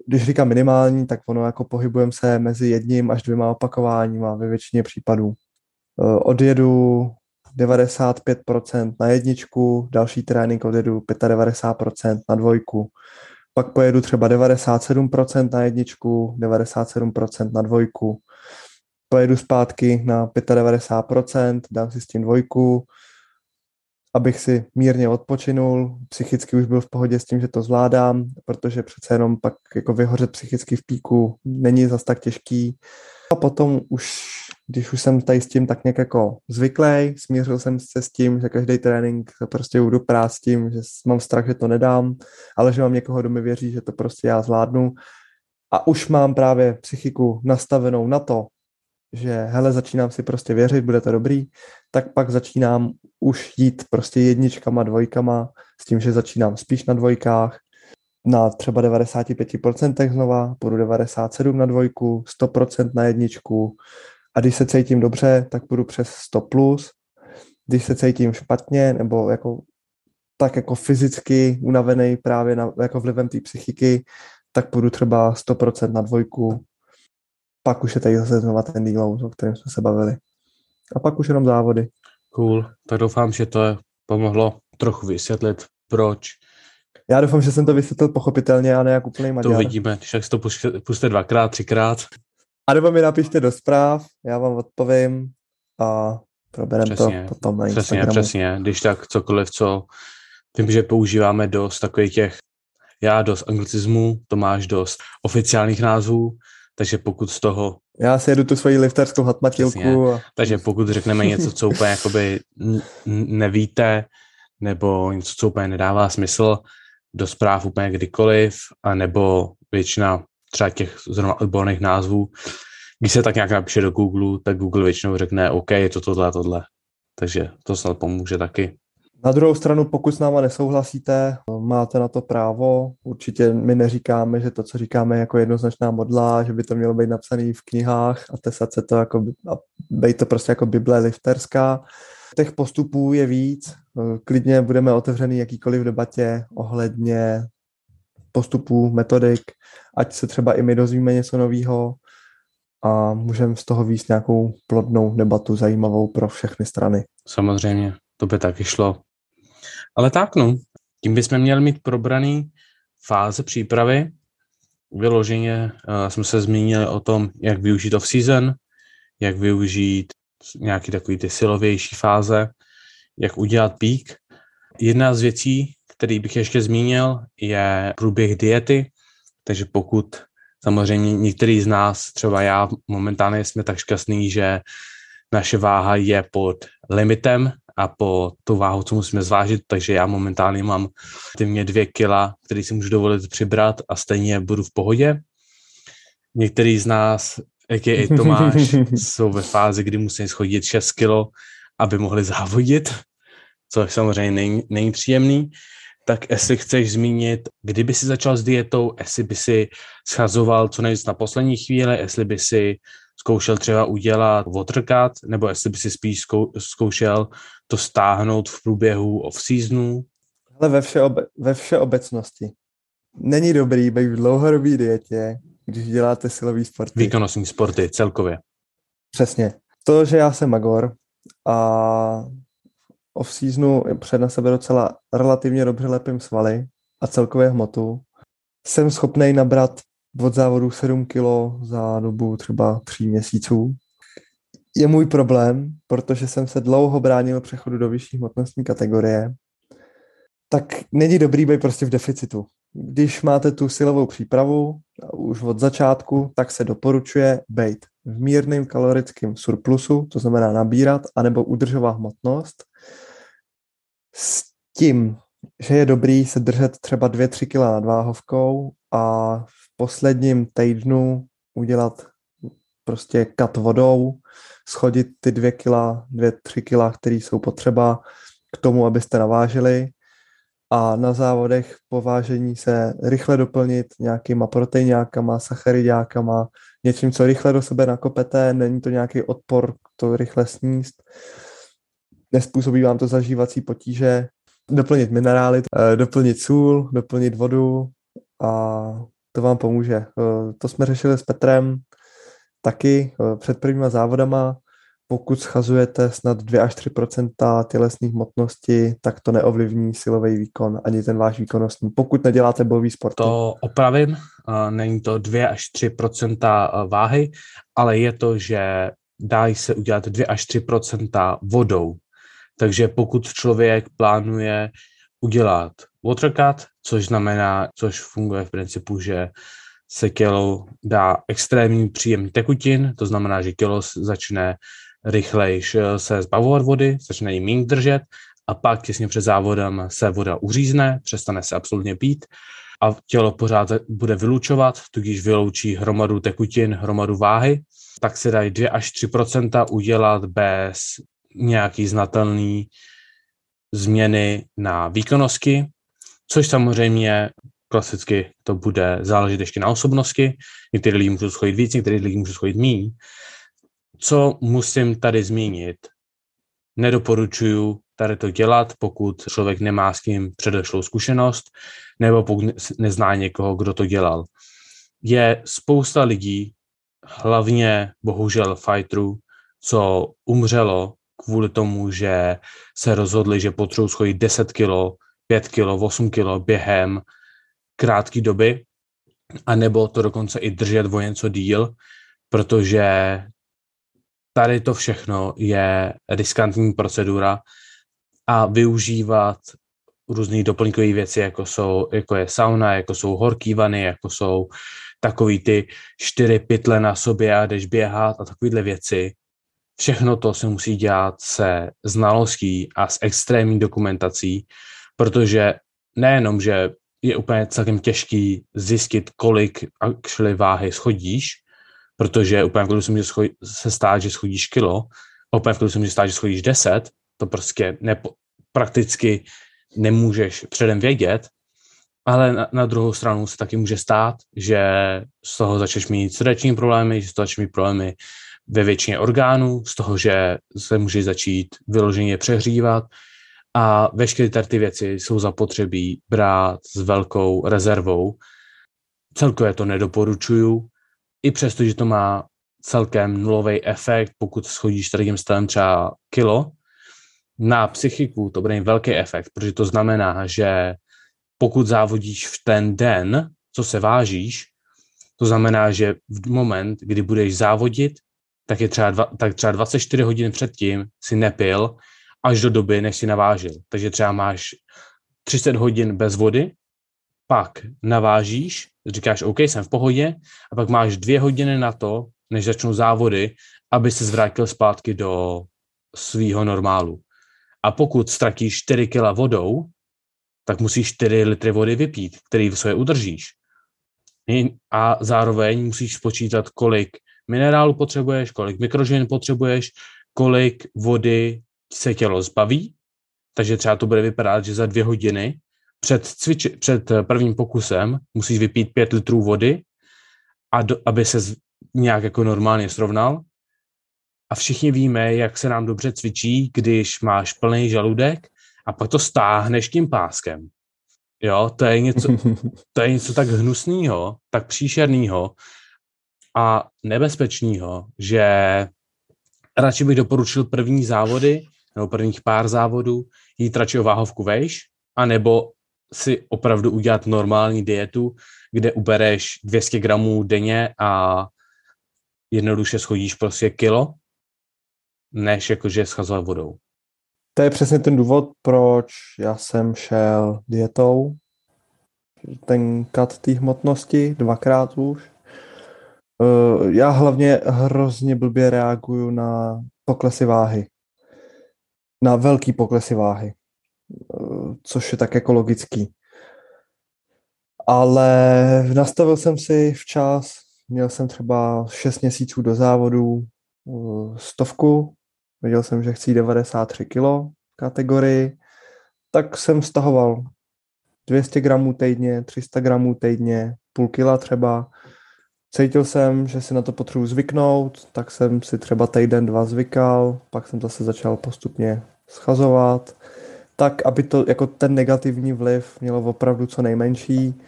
Speaker 1: Když říkám minimální, tak ono jako pohybujeme se mezi jedním až dvěma opakováníma ve většině případů. Eh, odjedu 95% na jedničku, další trénink odjedu 95% na dvojku, pak pojedu třeba 97% na jedničku, 97% na dvojku, pojedu zpátky na 95%, dám si s tím dvojku, abych si mírně odpočinul, psychicky už byl v pohodě s tím, že to zvládám, protože přece jenom pak jako vyhořet psychicky v píku není zas tak těžký. A potom už, když už jsem tady s tím tak nějak jako zvyklý, smířil jsem se s tím, že každý trénink prostě budu prát s tím, že mám strach, že to nedám, ale že mám někoho, kdo mi věří, že to prostě já zvládnu. A už mám právě psychiku nastavenou na to, že hele, začínám si prostě věřit, bude to dobrý, tak pak začínám už jít prostě jedničkama, dvojkama, s tím, že začínám spíš na dvojkách, na třeba 95% znova, půjdu 97 na dvojku, 100% na jedničku a když se cítím dobře, tak půjdu přes 100+, plus. když se cítím špatně nebo jako tak jako fyzicky unavený právě na, jako vlivem té psychiky, tak půjdu třeba 100% na dvojku, pak už je tady zase znova ten deload, o kterém jsme se bavili. A pak už jenom závody.
Speaker 2: Cool, tak doufám, že to pomohlo trochu vysvětlit, proč.
Speaker 1: Já doufám, že jsem to vysvětlil pochopitelně a ne jak úplný maďar.
Speaker 2: To uvidíme, když tak si to puste dvakrát, třikrát.
Speaker 1: A nebo mi napište do zpráv, já vám odpovím a probereme to potom na
Speaker 2: Přesně, přesně, když tak cokoliv, co vím, že používáme dost takových těch, já dost anglicismů, to máš dost oficiálních názvů, takže pokud z toho...
Speaker 1: Já si jedu tu svoji lifterskou hatmatilku. A...
Speaker 2: Takže pokud řekneme něco, co úplně jakoby nevíte, nebo něco, co úplně nedává smysl, do zpráv úplně kdykoliv, a nebo většina třeba těch zrovna odborných názvů, když se tak nějak napíše do Google, tak Google většinou řekne, OK, je to tohle a tohle. Takže to snad pomůže taky.
Speaker 1: Na druhou stranu, pokud s náma nesouhlasíte, máte na to právo. Určitě my neříkáme, že to, co říkáme, je jako jednoznačná modla, že by to mělo být napsané v knihách a tesat se to jako, a být to prostě jako Bible lifterská. Těch postupů je víc. Klidně budeme otevřený jakýkoliv debatě ohledně postupů, metodik, ať se třeba i my dozvíme něco nového a můžeme z toho víc nějakou plodnou debatu zajímavou pro všechny strany.
Speaker 2: Samozřejmě, to by taky šlo. Ale tak no, tím bychom měli mít probraný fáze přípravy. Vyloženě uh, jsme se zmínili o tom, jak využít off-season, jak využít nějaký takový ty silovější fáze, jak udělat pík. Jedna z věcí, který bych ještě zmínil, je průběh diety, takže pokud samozřejmě některý z nás, třeba já momentálně jsme tak šťastný, že naše váha je pod limitem a po tu váhu, co musíme zvážit, takže já momentálně mám mě dvě kila, které si můžu dovolit přibrat a stejně budu v pohodě. Některý z nás, jak je i Tomáš, jsou ve fázi, kdy musí schodit 6 kilo, aby mohli závodit, což samozřejmě není, není příjemný. Tak jestli chceš zmínit, kdyby si začal s dietou, jestli by si schazoval co nejvíc na poslední chvíli, jestli by si zkoušel třeba udělat watercut, nebo jestli by si spíš zkoušel to stáhnout v průběhu off-seasonu?
Speaker 1: Ale ve, všeobe- ve všeobecnosti. Není dobrý být v dlouhodobé dietě, když děláte silový sporty.
Speaker 2: Výkonnostní sporty celkově.
Speaker 1: Přesně. To, že já jsem Magor a off-seasonu před na sebe docela relativně dobře lepím svaly a celkově hmotu, jsem schopný nabrat od závodu 7 kilo za dobu třeba 3 měsíců. Je můj problém, protože jsem se dlouho bránil přechodu do vyšší hmotnostní kategorie, tak není dobrý být prostě v deficitu. Když máte tu silovou přípravu už od začátku, tak se doporučuje být v mírném kalorickém surplusu, to znamená nabírat, anebo udržovat hmotnost, s tím, že je dobrý se držet třeba 2-3 kg nad váhovkou a posledním týdnu udělat prostě kat vodou, schodit ty dvě kila, dvě, tři kila, které jsou potřeba k tomu, abyste navážili. A na závodech po vážení se rychle doplnit nějakýma proteinákama, sacharidákama, něčím, co rychle do sebe nakopete, není to nějaký odpor to rychle sníst, nespůsobí vám to zažívací potíže, doplnit minerály, eh, doplnit sůl, doplnit vodu a to vám pomůže. Eh, to jsme řešili s Petrem taky eh, před prvníma závodama. pokud schazujete snad 2 až 3% tělesných hmotnosti, tak to neovlivní silový výkon ani ten váš výkonnostní, pokud neděláte bojový sport.
Speaker 2: To opravím, není to 2 až 3% váhy, ale je to, že dají se udělat 2 až 3% vodou. Takže pokud člověk plánuje udělat watercut, což znamená, což funguje v principu, že se tělo dá extrémní příjem tekutin, to znamená, že tělo začne rychleji se zbavovat vody, začne jí méně držet a pak těsně před závodem se voda uřízne, přestane se absolutně pít a tělo pořád bude vylučovat, tudíž vyloučí hromadu tekutin, hromadu váhy, tak se dají 2 až 3% udělat bez nějaký znatelný změny na výkonnosti, což samozřejmě klasicky to bude záležet ještě na osobnosti. Některý lidi můžou schodit víc, některý lidi můžou schodit míň. Co musím tady zmínit? Nedoporučuju tady to dělat, pokud člověk nemá s tím předešlou zkušenost, nebo pokud nezná někoho, kdo to dělal. Je spousta lidí, hlavně bohužel fighterů, co umřelo kvůli tomu, že se rozhodli, že potřebují schodit 10 kilo, 5 kilo, 8 kilo během krátké doby, a nebo to dokonce i držet o něco díl, protože tady to všechno je riskantní procedura a využívat různé doplňkové věci, jako, jsou, jako je sauna, jako jsou horký vany, jako jsou takový ty čtyři pytle na sobě a jdeš běhat a takovéhle věci. Všechno to se musí dělat se znalostí a s extrémní dokumentací, protože nejenom, že je úplně celkem těžký zjistit, kolik actually váhy schodíš, protože úplně v se může se stát, že schodíš kilo, úplně v se může stát, že schodíš 10, to prostě nepo, prakticky nemůžeš předem vědět, ale na, na druhou stranu se taky může stát, že z toho začneš mít srdeční problémy, že z toho začneš mít problémy ve většině orgánů, z toho, že se může začít vyloženě přehřívat a veškeré tady ty věci jsou zapotřebí brát s velkou rezervou. Celkově to nedoporučuju, i přesto, že to má celkem nulový efekt, pokud schodíš tady stylem třeba kilo, na psychiku to bude velký efekt, protože to znamená, že pokud závodíš v ten den, co se vážíš, to znamená, že v moment, kdy budeš závodit, tak, je třeba, dva, tak třeba 24 hodin předtím si nepil až do doby, než si navážil. Takže třeba máš 30 hodin bez vody, pak navážíš, říkáš, OK, jsem v pohodě, a pak máš dvě hodiny na to, než začnou závody, aby se zvrátil zpátky do svého normálu. A pokud ztratíš 4 kg vodou, tak musíš 4 litry vody vypít, který v sobě udržíš. A zároveň musíš spočítat, kolik minerálu potřebuješ, kolik mikroživin potřebuješ, kolik vody se tělo zbaví, takže třeba to bude vypadat, že za dvě hodiny před, cviči, před prvním pokusem musíš vypít pět litrů vody, a do, aby se nějak jako normálně srovnal. A všichni víme, jak se nám dobře cvičí, když máš plný žaludek a pak to stáhneš tím páskem. Jo, to je něco, to je něco tak hnusného, tak příšerného a nebezpečného, že radši bych doporučil první závody nebo prvních pár závodů jít radši o váhovku vejš, anebo si opravdu udělat normální dietu, kde ubereš 200 gramů denně a jednoduše schodíš prostě kilo, než jakože schazovat vodou.
Speaker 1: To je přesně ten důvod, proč já jsem šel dietou, ten kat té hmotnosti, dvakrát už. Eh, já hlavně hrozně blbě reaguju na poklesy váhy. Na velký poklesy váhy. Eh, což je tak jako logický. Ale nastavil jsem si včas, měl jsem třeba 6 měsíců do závodu eh, stovku, viděl jsem, že chci 93 kg kategorii, tak jsem stahoval 200 gramů týdně, 300 gramů týdně, půl kila třeba. Cítil jsem, že si na to potřebuji zvyknout, tak jsem si třeba týden, dva zvykal, pak jsem zase začal postupně schazovat, tak aby to jako ten negativní vliv mělo opravdu co nejmenší.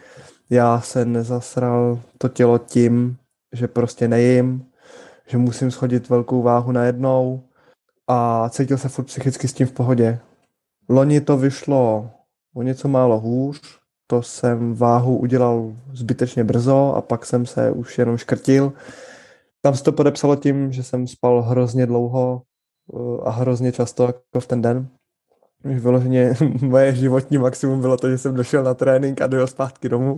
Speaker 1: Já se nezasral to tělo tím, že prostě nejím, že musím schodit velkou váhu najednou, a cítil se furt psychicky s tím v pohodě. Loni to vyšlo o něco málo hůř, to jsem váhu udělal zbytečně brzo a pak jsem se už jenom škrtil. Tam se to podepsalo tím, že jsem spal hrozně dlouho eh, a hrozně často jako v ten den. Vyloženě moje životní maximum bylo to, že jsem došel na trénink a dojel zpátky domů.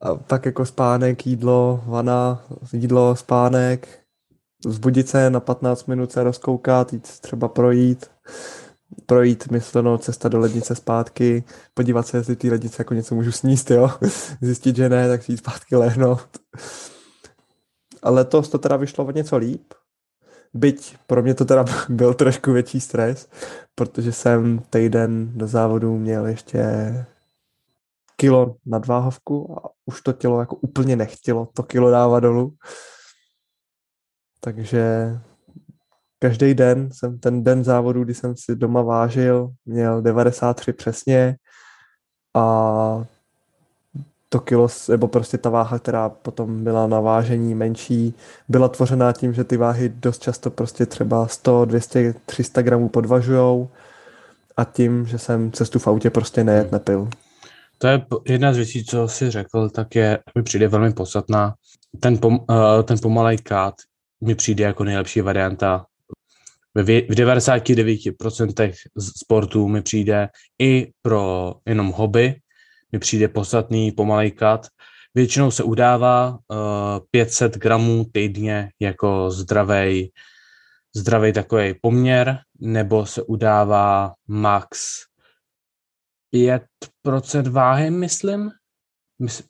Speaker 1: A pak jako spánek, jídlo, vana, jídlo, spánek, zbudit se na 15 minut se rozkoukat, jít třeba projít, projít myslenou cesta do lednice zpátky, podívat se, jestli ty lednice jako něco můžu sníst, jo. Zjistit, že ne, tak si jít zpátky lehnout. Ale letos to teda vyšlo o něco líp. Byť pro mě to teda byl trošku větší stres, protože jsem týden do závodu měl ještě kilo nadváhovku a už to tělo jako úplně nechtělo to kilo dávat dolů. Takže každý den jsem ten den závodu, kdy jsem si doma vážil, měl 93 přesně a to kilo, nebo prostě ta váha, která potom byla na vážení menší, byla tvořená tím, že ty váhy dost často prostě třeba 100, 200, 300 gramů podvažujou a tím, že jsem cestu v autě prostě nejet, hmm. nepil.
Speaker 2: To je jedna z věcí, co jsi řekl, tak je, mi přijde velmi podstatná. Ten, pom, uh, ten pomalej kát mi přijde jako nejlepší varianta. V 99% sportů mi přijde i pro jenom hobby, mi přijde podstatný kat. Většinou se udává uh, eh, 500 gramů týdně jako zdravý zdravý takový poměr, nebo se udává max 5% váhy, myslím.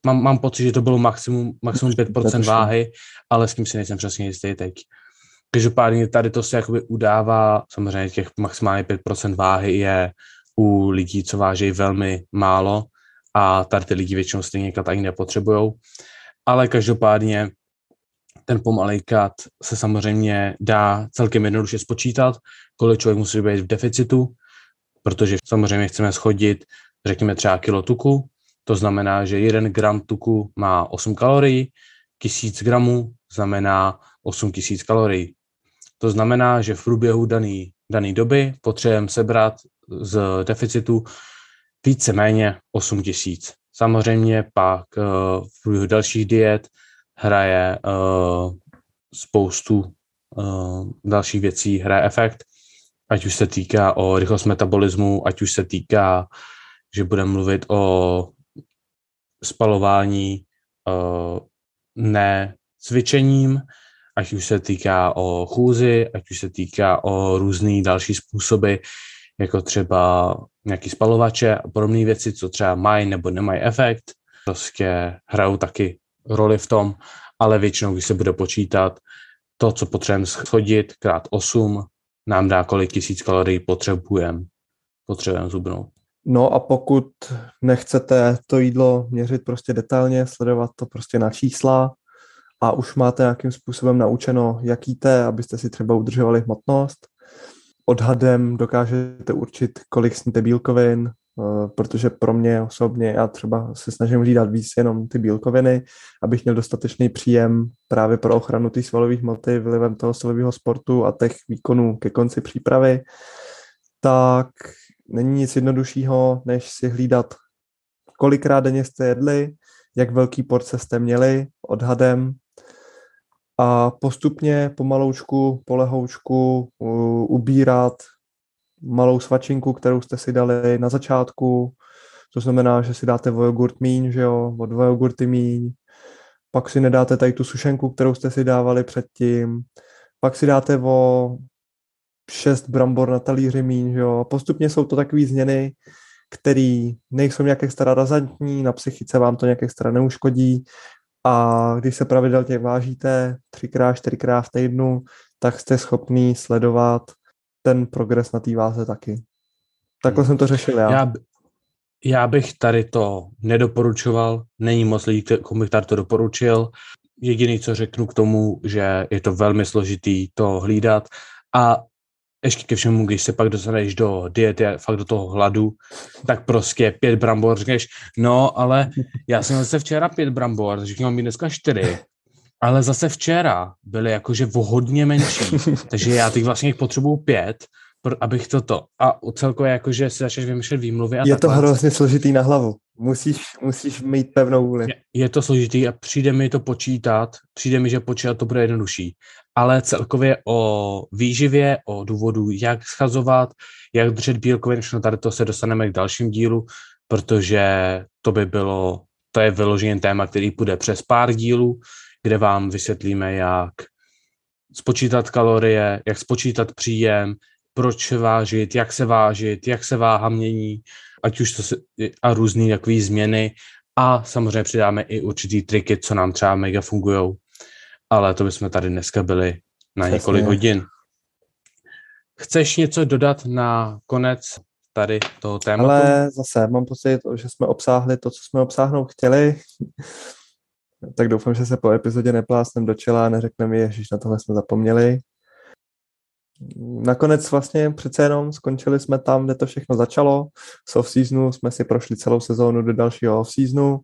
Speaker 2: Mám, mám pocit, že to bylo maximum, maximum 5% váhy, ale s tím si nejsem přesně jistý teď. Každopádně tady to se jakoby udává, samozřejmě těch maximálně 5% váhy je u lidí, co váží velmi málo a tady ty lidi většinou stejně kat ani nepotřebujou. Ale každopádně ten pomalej kat se samozřejmě dá celkem jednoduše spočítat, kolik člověk musí být v deficitu, protože samozřejmě chceme schodit, řekněme třeba kilo tuku, to znamená, že jeden gram tuku má 8 kalorií, 1000 gramů znamená 8000 kalorií. To znamená, že v průběhu dané daný doby potřebujeme sebrat z deficitu víceméně 8000. Samozřejmě pak uh, v průběhu dalších diet hraje uh, spoustu uh, dalších věcí, hraje efekt, ať už se týká o rychlost metabolismu, ať už se týká, že budeme mluvit o spalování ne cvičením, ať už se týká o chůzi, ať už se týká o různé další způsoby, jako třeba nějaký spalovače a podobné věci, co třeba mají nebo nemají efekt. Prostě hrajou taky roli v tom, ale většinou, když se bude počítat, to, co potřebujeme schodit, krát 8, nám dá, kolik tisíc kalorií potřebujeme potřebujeme zubnout.
Speaker 1: No a pokud nechcete to jídlo měřit prostě detailně, sledovat to prostě na čísla a už máte nějakým způsobem naučeno, jak jíte, abyste si třeba udržovali hmotnost, odhadem dokážete určit, kolik sníte bílkovin, eh, protože pro mě osobně, já třeba se snažím řídat víc jenom ty bílkoviny, abych měl dostatečný příjem právě pro ochranu té svalové hmoty vlivem toho silového sportu a těch výkonů ke konci přípravy, tak není nic jednoduššího, než si hlídat, kolikrát denně jste jedli, jak velký porce jste měli odhadem a postupně pomaloučku, polehoučku ubírat malou svačinku, kterou jste si dali na začátku, to znamená, že si dáte o jogurt míň, že jo, o dva jogurty míň, pak si nedáte tady tu sušenku, kterou jste si dávali předtím, pak si dáte o šest brambor na talíři míň, že jo. Postupně jsou to takové změny, které nejsou nějak extra razantní, na psychice vám to nějak extra neuškodí a když se pravidelně vážíte třikrát, čtyřikrát v týdnu, tak jste schopný sledovat ten progres na té váze taky. Takhle jsem to řešil já.
Speaker 2: já. Já bych tady to nedoporučoval, není moc lidí, komu bych tady to doporučil. Jediný, co řeknu k tomu, že je to velmi složitý to hlídat a ještě ke všemu, když se pak dostaneš do diety, fakt do toho hladu, tak prostě pět brambor, řekneš, no, ale já jsem zase včera pět brambor, takže mám mít dneska čtyři. ale zase včera byly jakože o hodně menší, takže já teď vlastně jich potřebuju pět, abych toto. A celkově jakože si začneš vymýšlet výmluvy. A
Speaker 1: je takhle. to hrozně složitý na hlavu. Musíš, musíš mít pevnou vůli.
Speaker 2: Je, je to složitý a přijde mi to počítat, přijde mi, že počítat to bude jednodušší. Ale celkově o výživě, o důvodu, jak schazovat, jak držet bílkoviny, všechno tady to se dostaneme k dalším dílu, protože to by bylo, to je vyložený téma, který půjde přes pár dílů, kde vám vysvětlíme, jak spočítat kalorie, jak spočítat příjem, proč vážit, jak se vážit, jak se váha mění, ať už to se, a různé takové změny a samozřejmě přidáme i určitý triky, co nám třeba mega fungují. Ale to bychom tady dneska byli na Přesně. několik hodin. Chceš něco dodat na konec tady toho tématu?
Speaker 1: Ale zase mám pocit, že jsme obsáhli to, co jsme obsáhnout chtěli. tak doufám, že se po epizodě neplásnem do čela a neřekneme, že na tohle jsme zapomněli nakonec vlastně přece jenom skončili jsme tam, kde to všechno začalo. Z off-seasonu jsme si prošli celou sezónu do dalšího off-seasonu.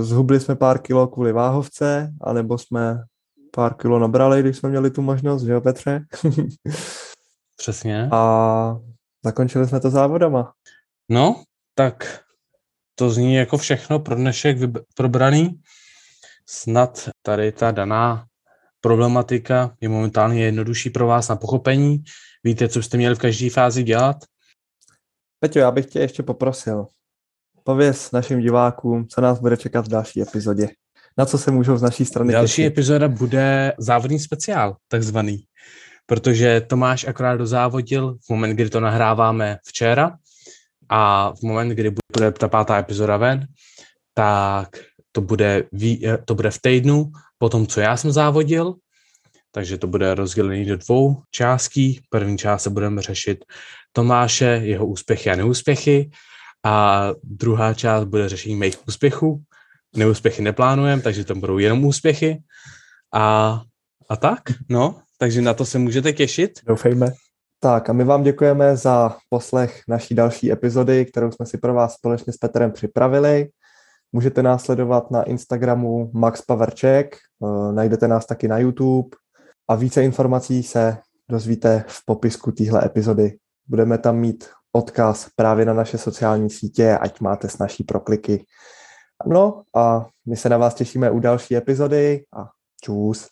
Speaker 1: Zhubli jsme pár kilo kvůli váhovce, anebo jsme pár kilo nabrali, když jsme měli tu možnost, že jo, Petře?
Speaker 2: Přesně.
Speaker 1: A zakončili jsme to závodama.
Speaker 2: No, tak to zní jako všechno pro dnešek probraný. Snad tady ta daná problematika je momentálně jednodušší pro vás na pochopení. Víte, co jste měli v každé fázi dělat?
Speaker 1: Peťo, já bych tě ještě poprosil. Pověz našim divákům, co nás bude čekat v další epizodě. Na co se můžou z naší strany
Speaker 2: Další těšit? epizoda bude závodní speciál, takzvaný. Protože Tomáš akorát dozávodil v moment, kdy to nahráváme včera a v moment, kdy bude ta pátá epizoda ven, tak to bude, to bude v týdnu po tom, co já jsem závodil, takže to bude rozdělený do dvou částí. První část se budeme řešit Tomáše, jeho úspěchy a neúspěchy a druhá část bude řešení mých úspěchů. Neúspěchy neplánujeme, takže tam budou jenom úspěchy. A, a tak, no, takže na to se můžete těšit.
Speaker 1: Doufejme. Tak a my vám děkujeme za poslech naší další epizody, kterou jsme si pro vás společně s Petrem připravili. Můžete nás sledovat na Instagramu Max Paverček, eh, najdete nás taky na YouTube a více informací se dozvíte v popisku téhle epizody. Budeme tam mít odkaz právě na naše sociální sítě, ať máte s naší prokliky. No a my se na vás těšíme u další epizody a čus.